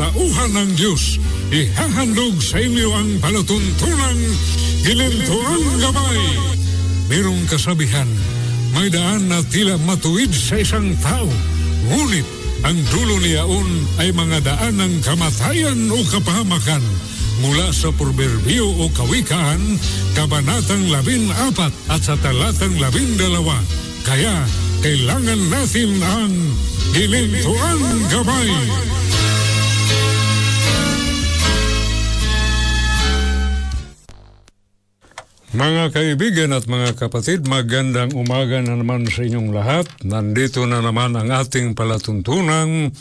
sa mga tauhan ng Diyos, ihahandog sa inyo ang palatuntunang gilintuang gabay. Merong kasabihan, may daan na tila matuwid sa isang tao. Ngunit ang dulo niyaon ay mga daan ng kamatayan o kapahamakan. Mula sa proverbio o kawikaan, kabanatang labin apat at sa talatang labin dalawa. Kaya kailangan natin ang gilintuang gabay. Mga kaibigan at mga kapatid, magandang umaga na naman sa inyong lahat. Nandito na naman ang ating palatuntunang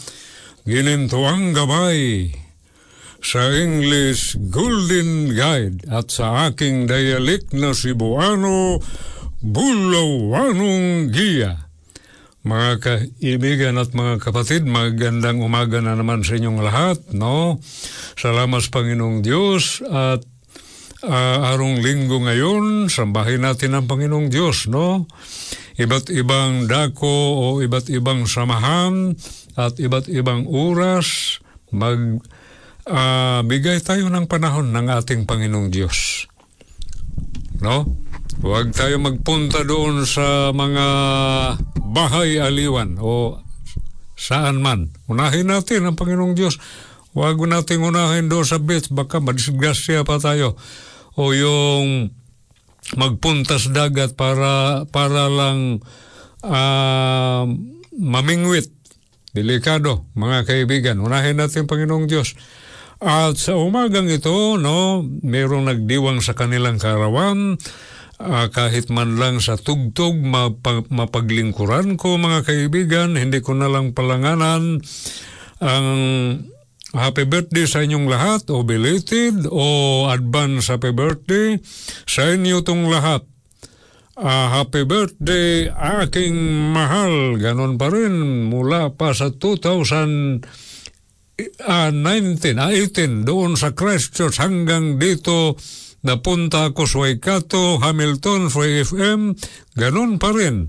Ginintuang Gabay sa English Golden Guide at sa aking dialect na Cebuano, Bulawanong Giya. Mga kaibigan at mga kapatid, magandang umaga na naman sa inyong lahat, no? Salamat sa Panginoong Diyos at Ah, arong linggo ngayon, sambahin natin ang Panginoong Diyos, no? Iba't ibang dako o iba't ibang samahan at iba't ibang oras, mag ah, bigay tayo ng panahon ng ating Panginoong Diyos. No? Huwag tayo magpunta doon sa mga bahay aliwan o saan man. Unahin natin ang Panginoong Diyos. Huwag natin unahin doon sa beach, baka madisgrasya pa tayo. O yung magpunta sa dagat para para lang ah, mamingwit. Delikado, mga kaibigan. Unahin natin Panginoong Diyos. At sa umagang ito, no, merong nagdiwang sa kanilang karawan, ah, kahit man lang sa tugtog, mapa- mapaglingkuran ko, mga kaibigan, hindi ko na lang palanganan ang happy birthday sa inyong lahat, o belated, o advance happy birthday sa inyo tong lahat. Ah, happy birthday, aking mahal. Ganon pa rin mula pa sa 2000 ah, 19, ah, 18, doon sa Christchurch hanggang dito napunta ako sa Waikato, Hamilton, Free FM, ganun pa rin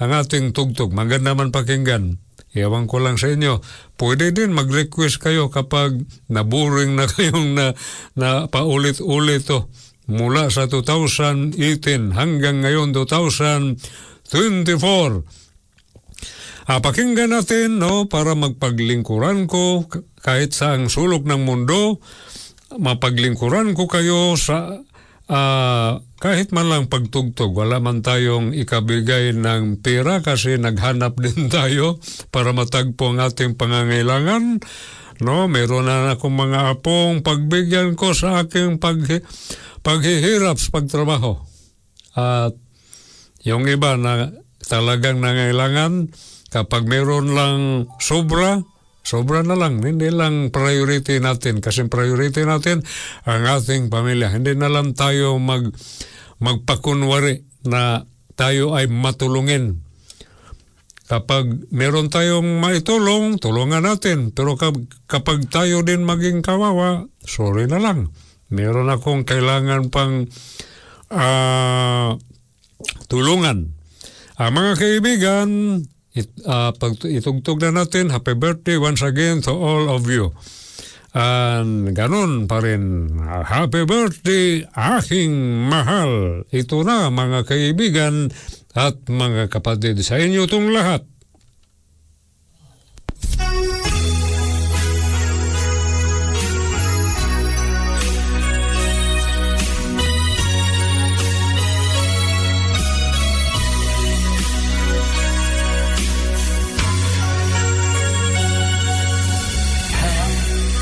ang ating tugtog. Maganda man pakinggan. Ewan ko lang sa inyo. Pwede din mag-request kayo kapag naboring na kayong na, na paulit-ulit to. Mula sa 2018 hanggang ngayon 2024. Ah, pakinggan natin no para magpaglingkuran ko kahit sa ang sulok ng mundo mapaglingkuran ko kayo sa ah, kahit man lang pagtugtog wala man tayong ikabigay ng pera kasi naghanap din tayo para matagpo ang ating pangangailangan. No meron na akong mga apong pagbigyan ko sa aking pag paghihirap sa pagtrabaho. At yung iba na talagang nangailangan, kapag meron lang sobra, sobra na lang. Hindi lang priority natin. Kasi priority natin ang ating pamilya. Hindi na lang tayo mag, magpakunwari na tayo ay matulungin. Kapag meron tayong maitulong, tulungan natin. Pero kap- kapag tayo din maging kawawa, sorry na lang. Meron akong kailangan pang ah, tulungan. Ah, mga kaibigan, it, ah, pag itugtog na natin, happy birthday once again to all of you. And ganun pa rin, happy birthday aking mahal. Ito na mga kaibigan at mga kapatid sa inyo itong lahat.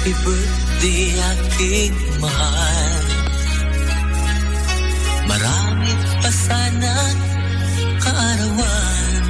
Happy birthday aking mahal. Marami pa sana kaarawan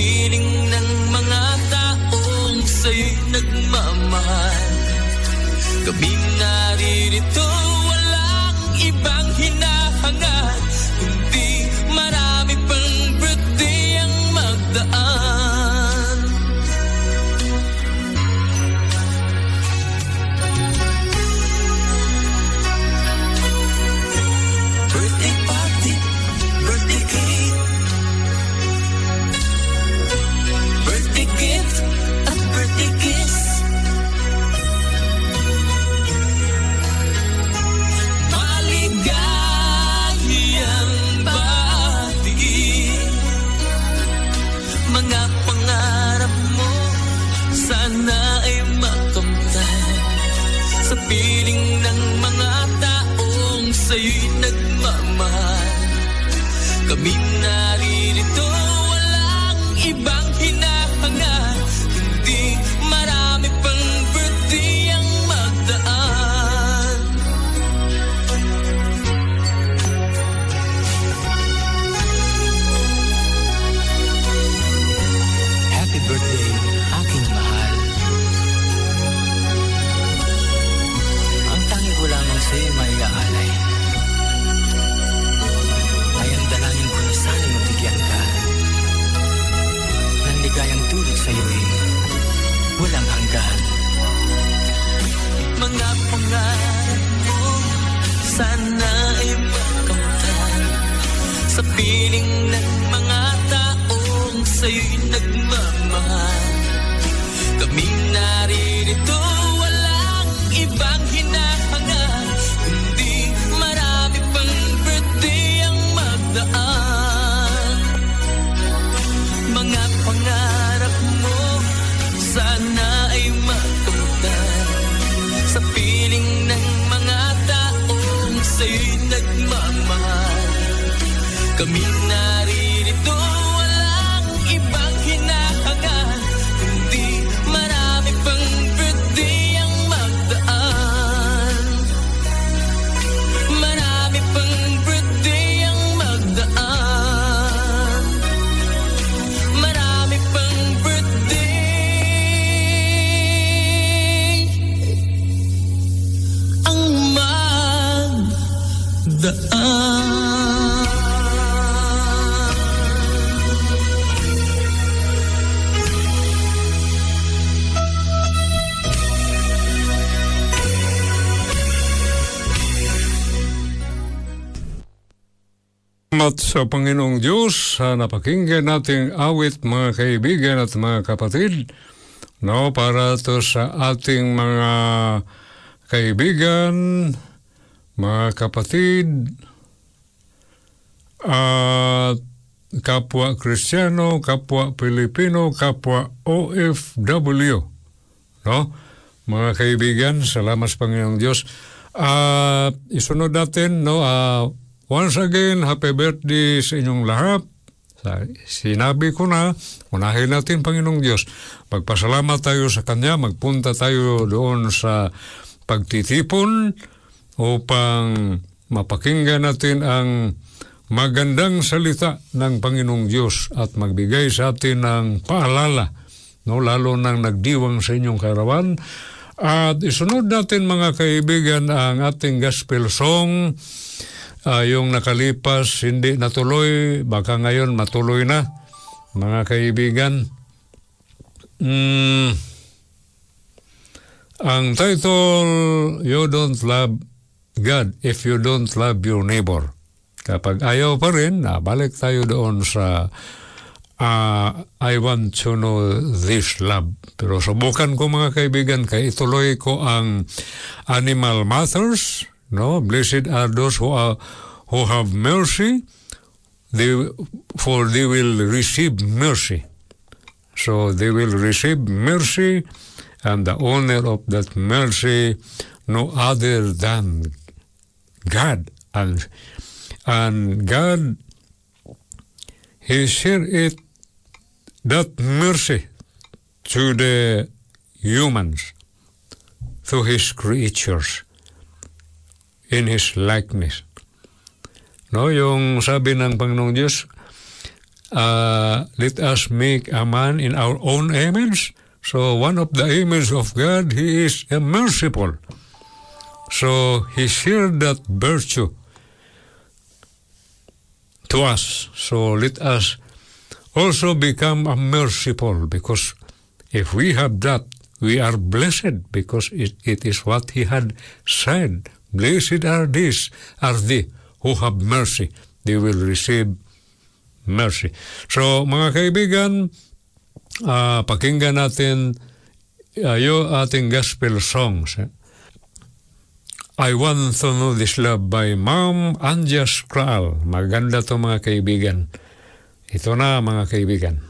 piling ng mga taong sa'yo'y nagmamahal. Kaming naririto, piling ng mga taong Sa'yo'y nagmamahal. Kami naririto, walang ibang hinahangad Salamat sa Panginoong Diyos sa napakinggan nating awit mga kaibigan at mga kapatid. No, para to sa ating mga kaibigan, mga kapatid, at kapwa Kristiyano, kapwa Pilipino, kapwa OFW. No? Mga kaibigan, salamat sa Panginoong Diyos. At isunod natin, no, ah, once again, happy birthday sa inyong lahat. Sinabi ko na, unahin natin Panginoong Diyos. Magpasalamat tayo sa Kanya, magpunta tayo doon sa pagtitipon upang mapakinggan natin ang magandang salita ng Panginoong Diyos at magbigay sa atin ng paalala, no, lalo nang nagdiwang sa inyong karawan. At isunod natin mga kaibigan ang ating gospel song Ah, yung nakalipas hindi natuloy, baka ngayon matuloy na, mga kaibigan. Mm, ang title, You Don't Love God If You Don't Love Your Neighbor. Kapag ayaw pa rin, ah, balik tayo doon sa ah, I want to know this love. Pero subukan ko mga kaibigan, kaya ituloy ko ang Animal Matters, no? Blessed are those who are who have mercy, they, for they will receive mercy. So they will receive mercy, and the owner of that mercy, no other than God. And, and God, He shared it, that mercy to the humans, to His creatures, in His likeness. No, yung sabi ng Panginoong Diyos, uh, let us make a man in our own image. So one of the image of God, He is a merciful. So He shared that virtue to us. So let us also become a merciful because if we have that, we are blessed because it, it is what He had said. Blessed are these, are they who have mercy. They will receive mercy. So, mga kaibigan, ah, pakinggan natin uh, yung ating gospel songs. eh. I Want to Know This Love by Ma'am Anja Skral. Maganda to mga kaibigan. Ito na mga kaibigan.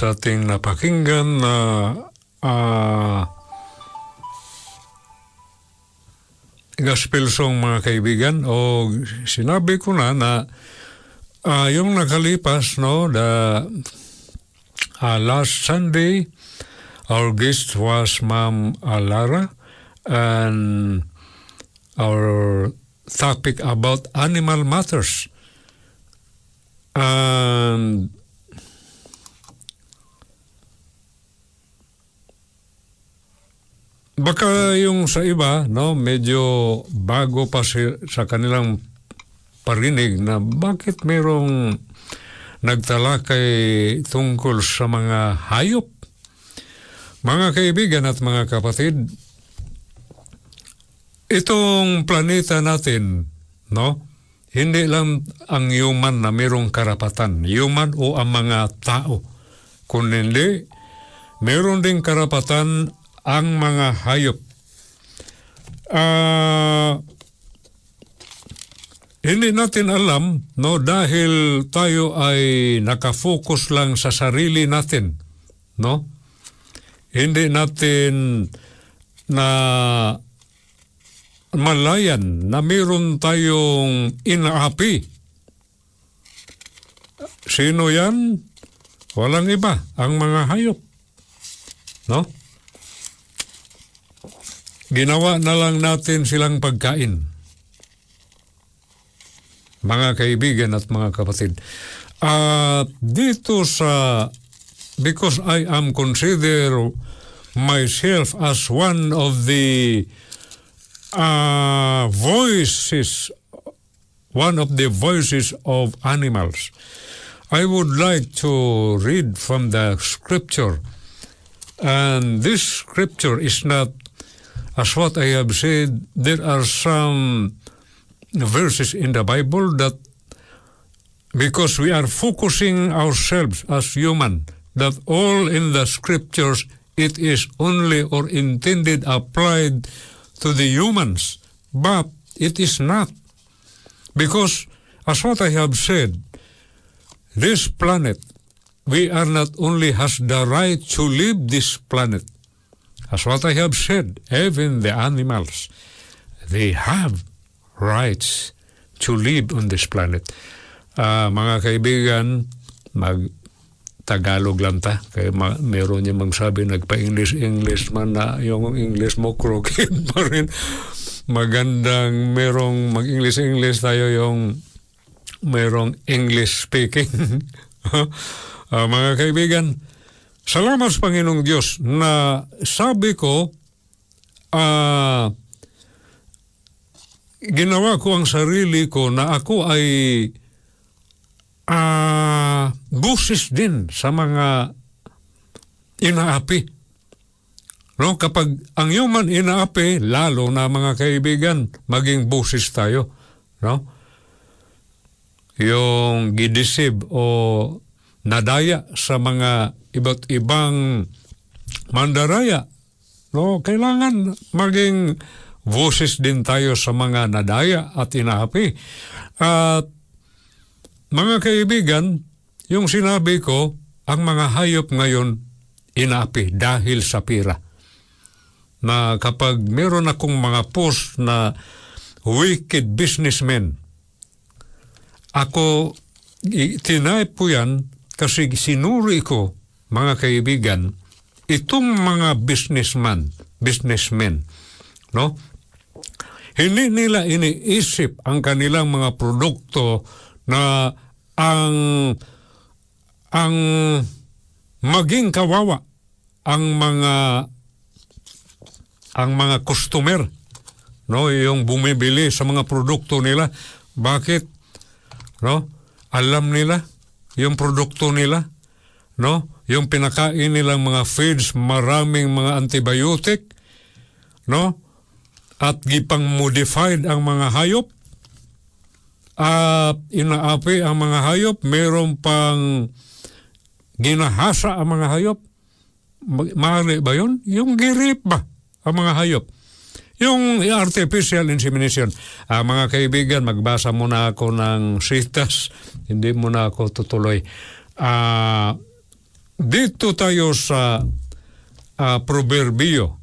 Sa ating napakinggan na ah, gospel song mga kaibigan o sinabi ko na na ah, yung nakalipas no the ah, last Sunday our guest was Ma'am Alara and our topic about animal matters. And Baka yung sa iba, no, medyo bago pa si, sa kanilang parinig na bakit merong nagtalakay tungkol sa mga hayop. Mga kaibigan at mga kapatid, itong planeta natin, no, hindi lang ang human na merong karapatan, human o ang mga tao, kundi meron ding karapatan ang mga hayop. Ah, hindi natin alam, no, dahil tayo ay nakafocus lang sa sarili natin, no? Hindi natin na malayan na meron tayong inaapi. Sino yan? Walang iba, ang mga hayop. No? Ginawa na lang natin silang pagkain. Mga kaibigan at mga kapatid. At dito sa, because I am consider myself as one of the uh, voices, one of the voices of animals, I would like to read from the scripture. And this scripture is not as what I have said, there are some verses in the Bible that because we are focusing ourselves as human, that all in the scriptures it is only or intended applied to the humans, but it is not. Because as what I have said, this planet, we are not only has the right to leave this planet, as what I have said, even the animals, they have rights to live on this planet. Ah, mga kaibigan, mag Tagalog lang ta. Kaya ma- meron niya magsabi, nagpa-English-English man na yung English mo crooked pa rin. Magandang merong mag-English-English tayo yung merong English speaking. Ah, mga kaibigan, Salamat sa Panginoong Diyos na sabi ko, ah, ginawa ko ang sarili ko na ako ay ah, busis din sa mga inaapi. No, kapag ang human inaapi, lalo na mga kaibigan, maging busis tayo. No? Yung gidisib o nadaya sa mga iba't ibang mandaraya. No, kailangan maging voices din tayo sa mga nadaya at inaapi. At mga kaibigan, yung sinabi ko, ang mga hayop ngayon inaapi dahil sa pira. Na kapag meron akong mga post na wicked businessmen, ako tinayp po yan kasi sinuri ko mga kaibigan, itong mga businessman, businessmen, no? Hindi nila iniisip ang kanilang mga produkto na ang ang maging kawawa ang mga ang mga customer no, yung bumibili sa mga produkto nila. Bakit? No? Alam nila yung produkto nila, no? Yung pinakain nilang mga feeds, maraming mga antibiotic, no? At gipang modified ang mga hayop. At inaapi ang mga hayop, meron pang ginahasa ang mga hayop. Ma- Maaari ba yun? Yung girip ba ang mga hayop? Yung artificial insemination. Ah, mga kaibigan, magbasa muna ako ng sitas. Hindi muna ako tutuloy. Ah, dito tayo sa ah, proverbio.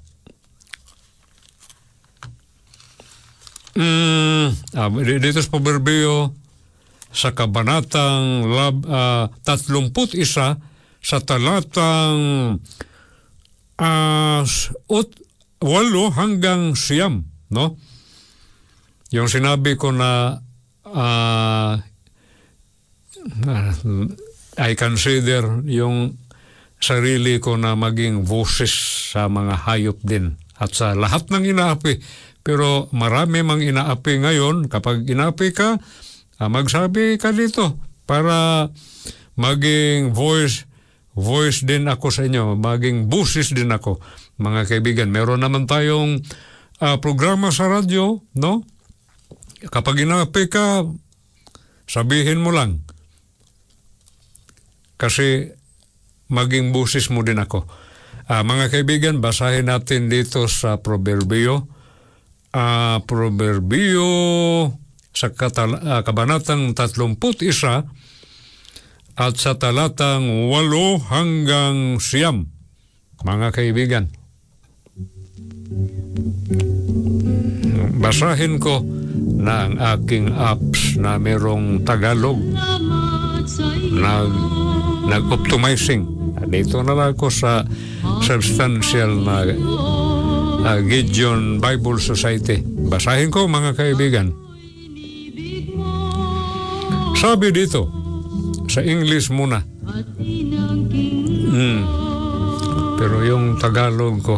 Mm, di- dito sa proverbio, sa kabanatang lab, ah, 31 sa talatang s- ut, walo hanggang siyam, no? Yung sinabi ko na ah, I consider yung sarili ko na maging boses sa mga hayop din at sa lahat ng inaapi. Pero marami mang inaapi ngayon, kapag inaapi ka, ah, magsabi ka dito para maging voice voice din ako sa inyo, maging busis din ako. Mga kaibigan, meron naman tayong ah, programa sa radyo, no? Kapag inaapi ka, sabihin mo lang. Kasi maging busis mo din ako. Ah, mga kaibigan, basahin natin dito sa Proverbio. Ah, Proverbio sa katal- ah, kabanatang 31 at sa talatang 8 hanggang siyam. Mga kaibigan, basahin ko na ang aking apps na merong Tagalog nag nag-optimizing. Dito na lang ako sa substantial na uh, Gideon Bible Society. Basahin ko mga kaibigan. Sabi dito, sa English muna. Mm. Pero yung Tagalog ko,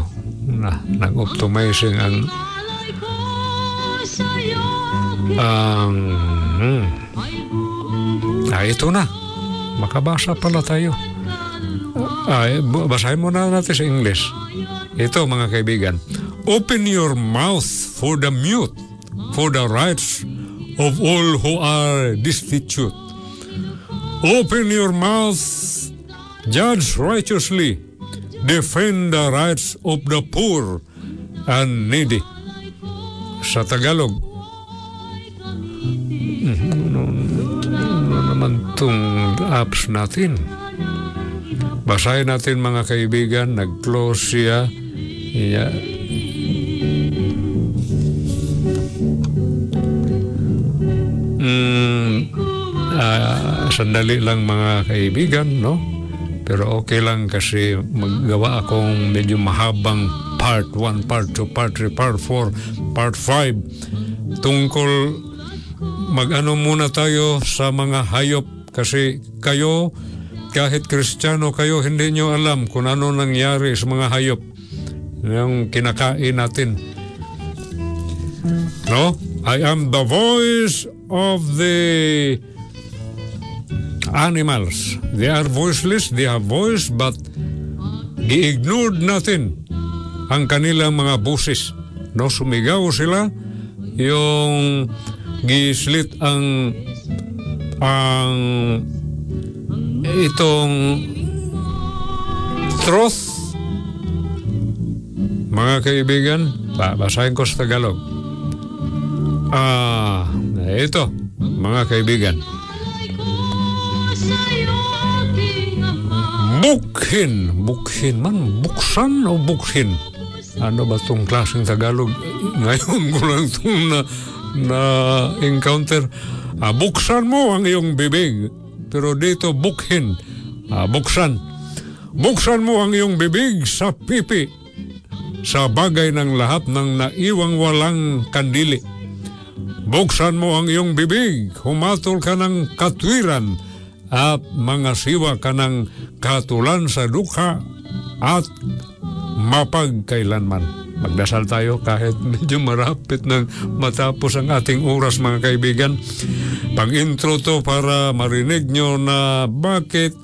na, nag-optimizing ang ang hmm. Ah, ito na. Makabasa pala tayo. Bu- basahin muna natin sa English. Ito mga kaibigan. Open your mouth for the mute, for the rights of all who are destitute. Open your mouth, judge righteously, defend the rights of the poor and needy. Sa Tagalog, ano naman itong apps natin? Basahin natin mga kaibigan, nag-close siya. Iya. Mm, ah, sandali lang mga kaibigan, no? Pero okay lang kasi maggawa akong medyo mahabang part 1, part 2, part 3, part 4, part 5 tungkol mag-ano muna tayo sa mga hayop kasi kayo kahit kristyano kayo hindi nyo alam kung ano nangyari sa mga hayop yung kinakain natin. No? I am the voice of the animals. They are voiceless they have voice but gi-ignored natin ang kanilang mga busis. No sumigaw sila. Yung gislit ang ang itong truth mga kaibigan ba, basahin ko sa Tagalog. Ah ito mga kaibigan. Bukhin bukhin man buksan o bukhin? Ano ba tong klaseng Tagalog? Ngayon ko lang itong na, na encounter ah, buksan mo ang iyong bibig pero dito bukhin. Ah, buksan. Buksan mo ang iyong bibig sa pipi sa bagay ng lahat ng naiwang walang kandili. Buksan mo ang iyong bibig. Humatol ka ng katwiran at mga siwa ka ng katulan sa dukha at mapagkailanman Magdasal tayo kahit medyo marapit ng matapos ang ating oras mga kaibigan. Pang-intro to para marinig nyo na bakit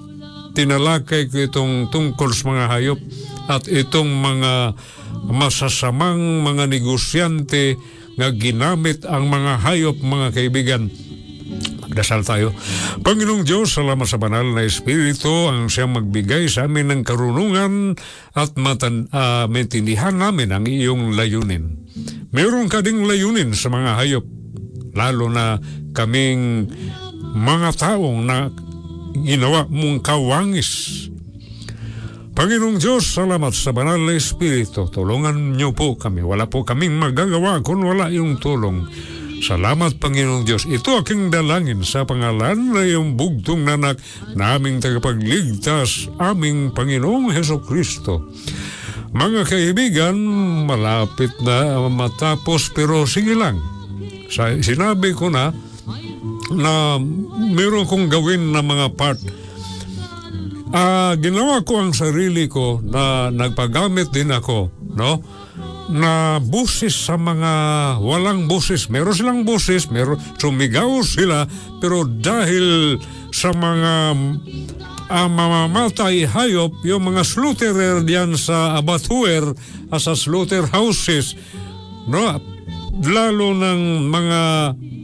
tinalakay ko itong tungkol sa mga hayop at itong mga masasamang mga negosyante nga ginamit ang mga hayop mga kaibigan. Magdasal tayo. Panginoong Diyos, salamat sa banal na Espiritu ang siyang magbigay sa amin ng karunungan at matan, uh, maintindihan namin ang iyong layunin. Meron ka ding layunin sa mga hayop, lalo na kaming mga taong na ginawa mong kawangis. Panginoong Diyos, salamat sa banal na Espiritu. Tulungan niyo po kami. Wala po kaming magagawa kung wala yung tulong. Salamat Panginoong Diyos. Ito aking dalangin sa pangalan na iyong bugtong nanak naming tagapagligtas, aming Panginoong Heso Kristo. Mga kaibigan, malapit na matapos pero sige lang. Sa, sinabi ko na na meron kong gawin na mga part. Ah, ginawa ko ang sarili ko na nagpagamit din ako, no? Na busis sa mga walang busis. Meron silang busis, meron sumigaw sila, pero dahil sa mga uh, mamamatay hayop, yung mga slaughterer diyan sa abatuer, uh, sa slaughterhouses, no? lalo ng mga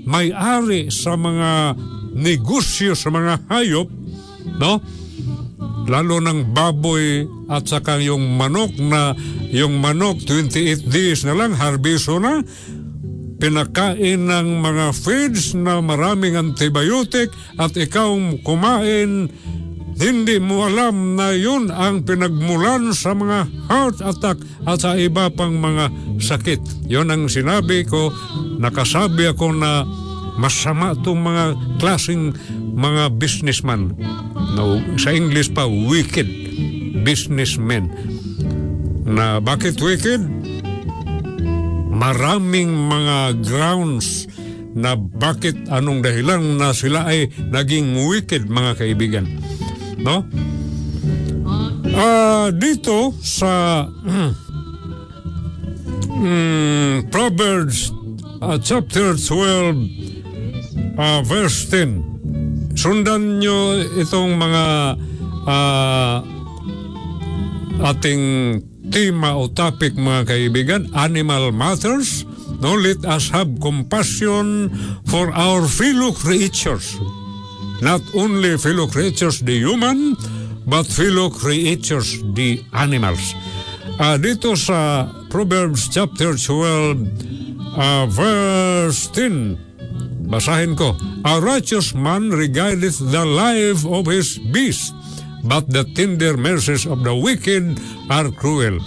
may-ari sa mga negosyo sa mga hayop, no? Lalo ng baboy at saka yung manok na yung manok 28 days na lang harbiso na pinakain ng mga feeds na maraming antibiotic at ikaw kumain hindi mo alam na yun ang pinagmulan sa mga heart attack at sa iba pang mga sakit. Yun ang sinabi ko, nakasabi ako na masama itong mga klaseng mga businessman. No, sa English pa, wicked businessmen. Na bakit wicked? Maraming mga grounds na bakit anong dahilan na sila ay naging wicked mga kaibigan. No? Ah, dito sa mm, Proverbs uh, chapter 12 uh, verse 10. Sundan nyo itong mga uh, ating tema o topic mga kaibigan, animal matters. No, let us have compassion for our fellow creatures. Not only fellow creatures, the human, but fellow creatures, the animals. Uh, dito sa Proverbs chapter 12, uh, verse 10, basahin ko, A righteous man regardeth the life of his beast, but the tender mercies of the wicked are cruel.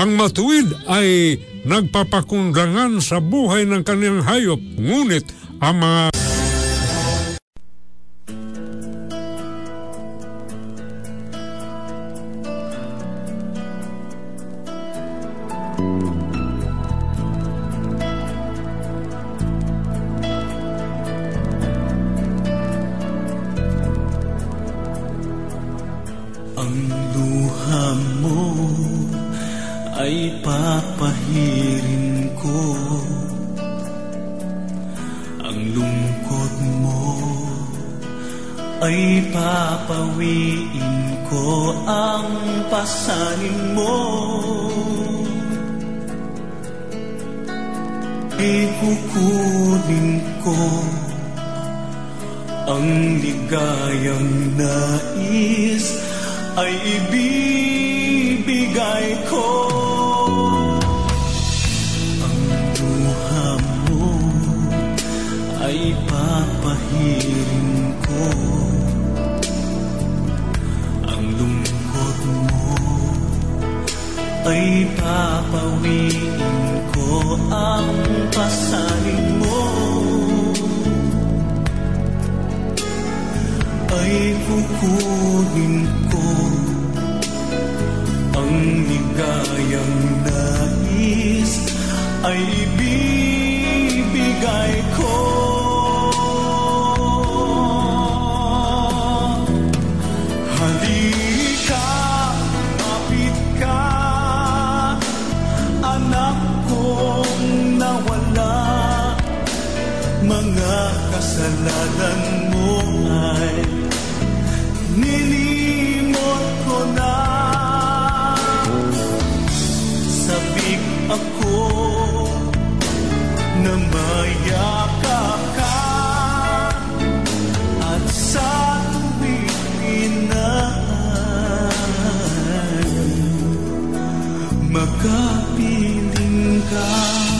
Ang matuwid ay nagpapakundangan sa buhay ng kanyang hayop, ngunit ang mga papahirin ko Ang lungkot mo. Ay papawiin ko Ang pasanin mo. Ikukunin ko ang ligayang nais ay ibibigay ko papahirin ko Ang lungkot mo ay papawiin ko Ang pasanin mo. Ay kukunin ko ang ligayang nais ay ibibigay ko pangalan mo ay nilimot ko na. Sabik ako na mayakap ka At sa tuwing pinay. Makapiling ka.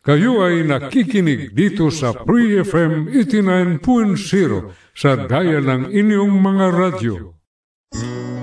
Kayo ay nakikinig dito sa Pre-FM 89.0 sa daya ng inyong mga radyo. Mm.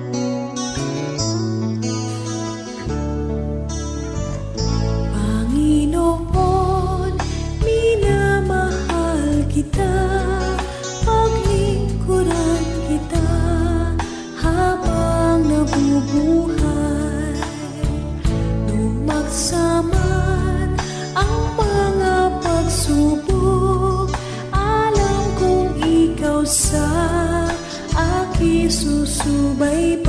baby.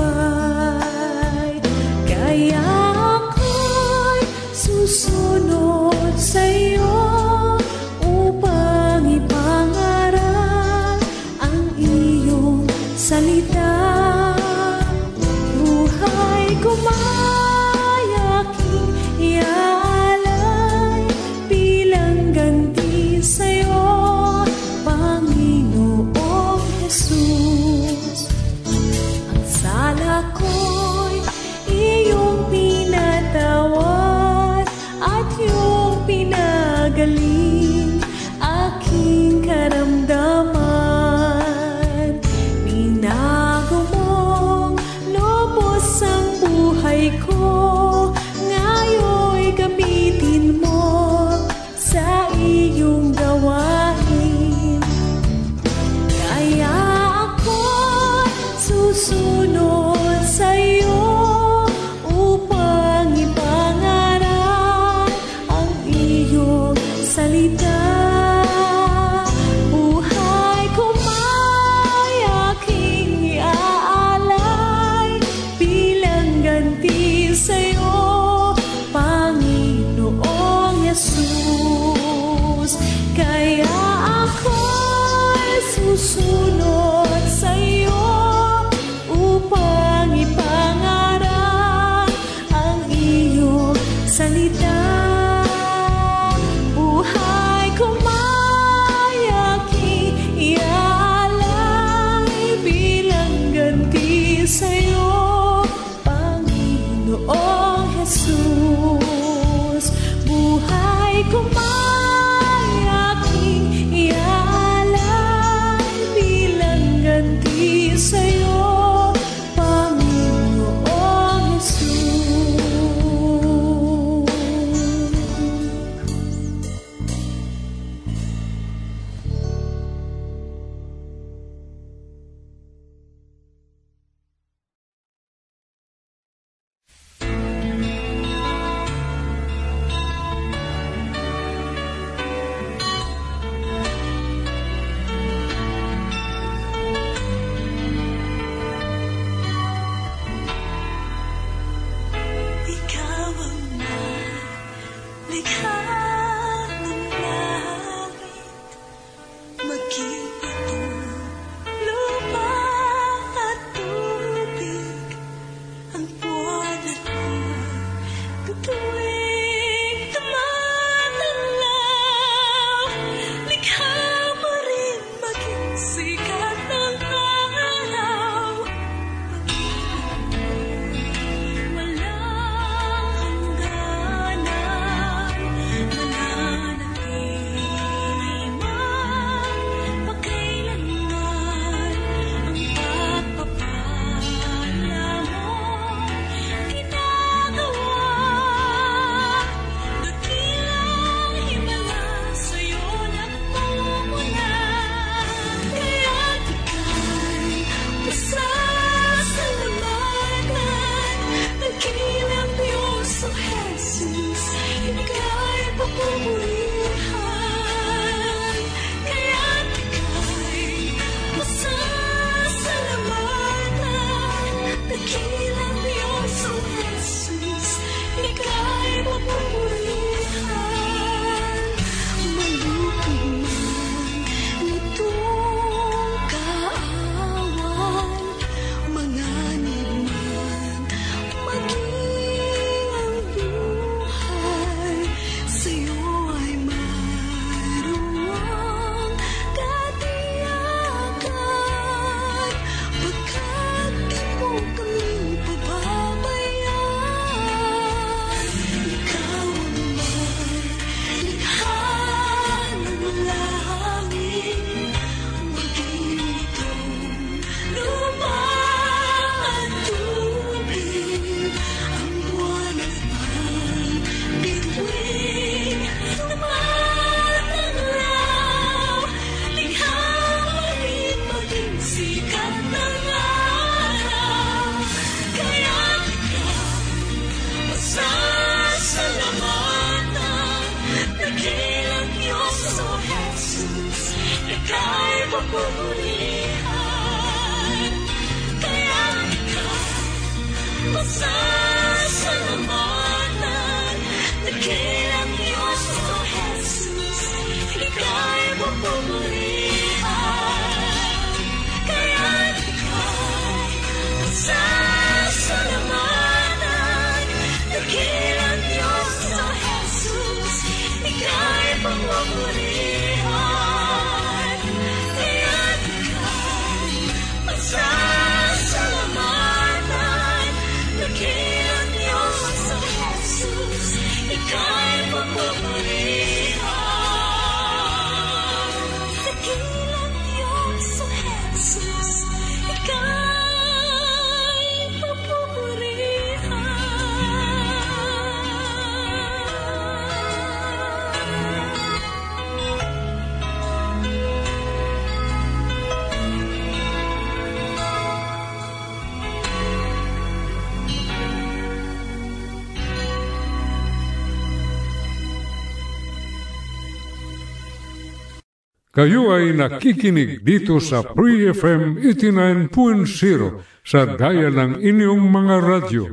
Kayo ay nakikinig dito sa Free FM 89.0 sa daya ng inyong mga radyo.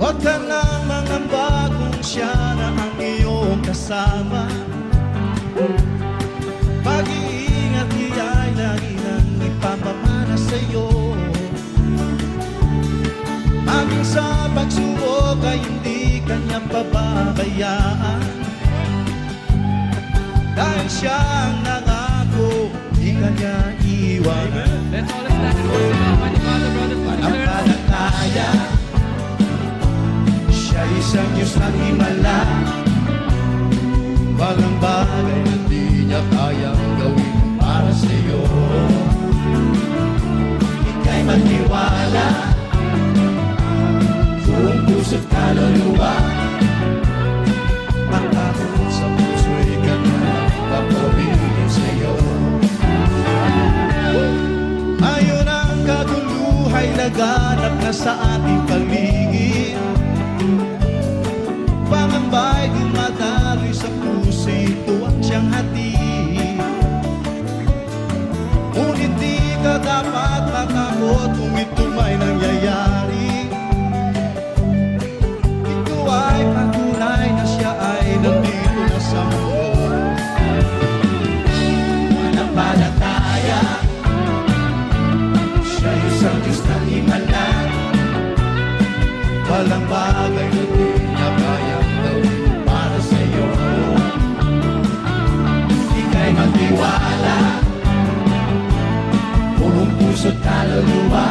Huwag ka na mga bagong siya na ang iyong kasama pagsubok ay hindi kanya pababayaan. Dahil siya ang nangako, di kanya iwanan. Let's all stand and worship Almighty Father, brothers and ang palataya Siya isang Diyos ng himala. Walang bagay na di niya kayang gawin para sa iyo Ika'y magtiwala Buong puso't kaluluwa Pagkakot sa puso'y kanya Papawin sa iyo Ayon ang kaguluhay laganap na sa ating paligid. Pangambay dumadaloy sa puso ito ang siyang hatid. Ngunit di ka dapat matakot kung ito may nangyayari Walang bagay na di niya kayang gawin para sa iyo Ika'y magtiwala. Buong puso't kaluluwa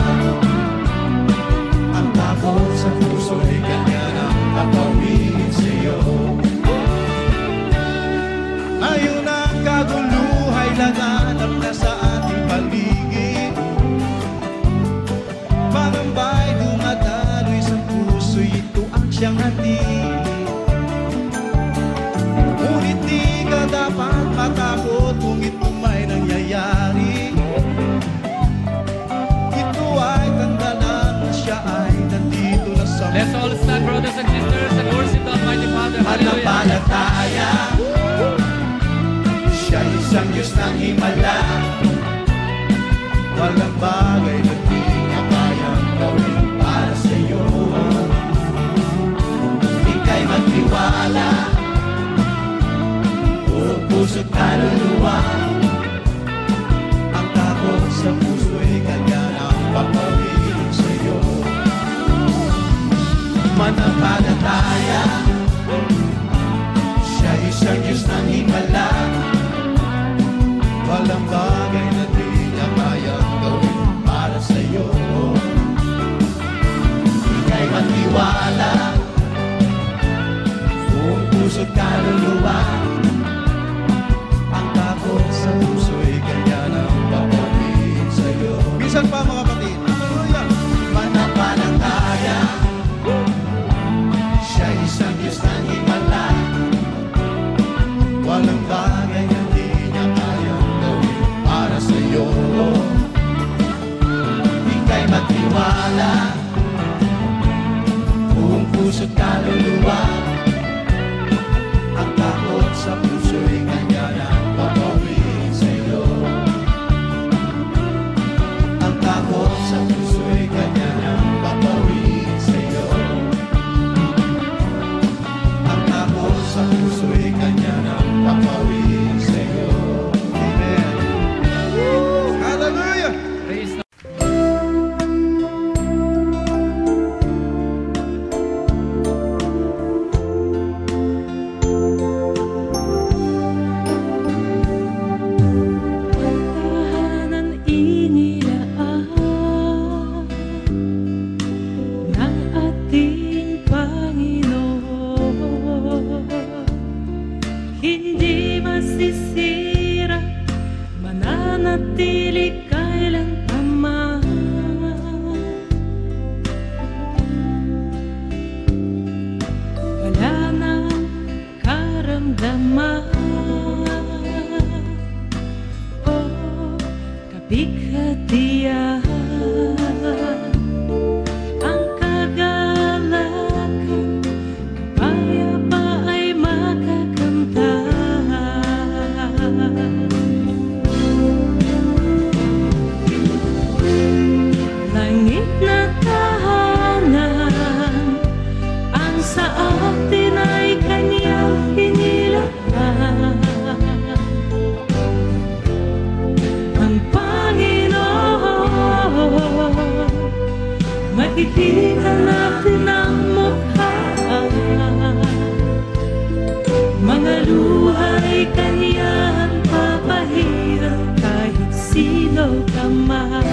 sido jamás.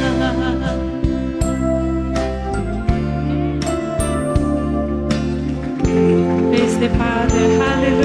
Este Padre.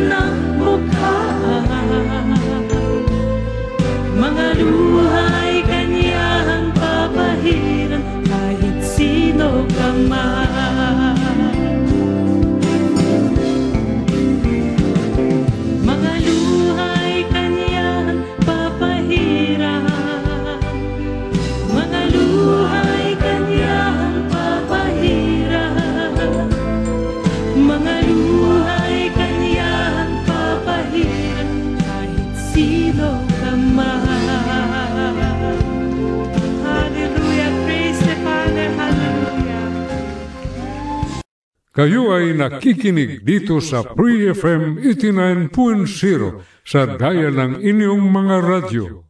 belong Kayo ay nakikinig dito sa Pre-FM 89.0 sa daya ng inyong mga radyo.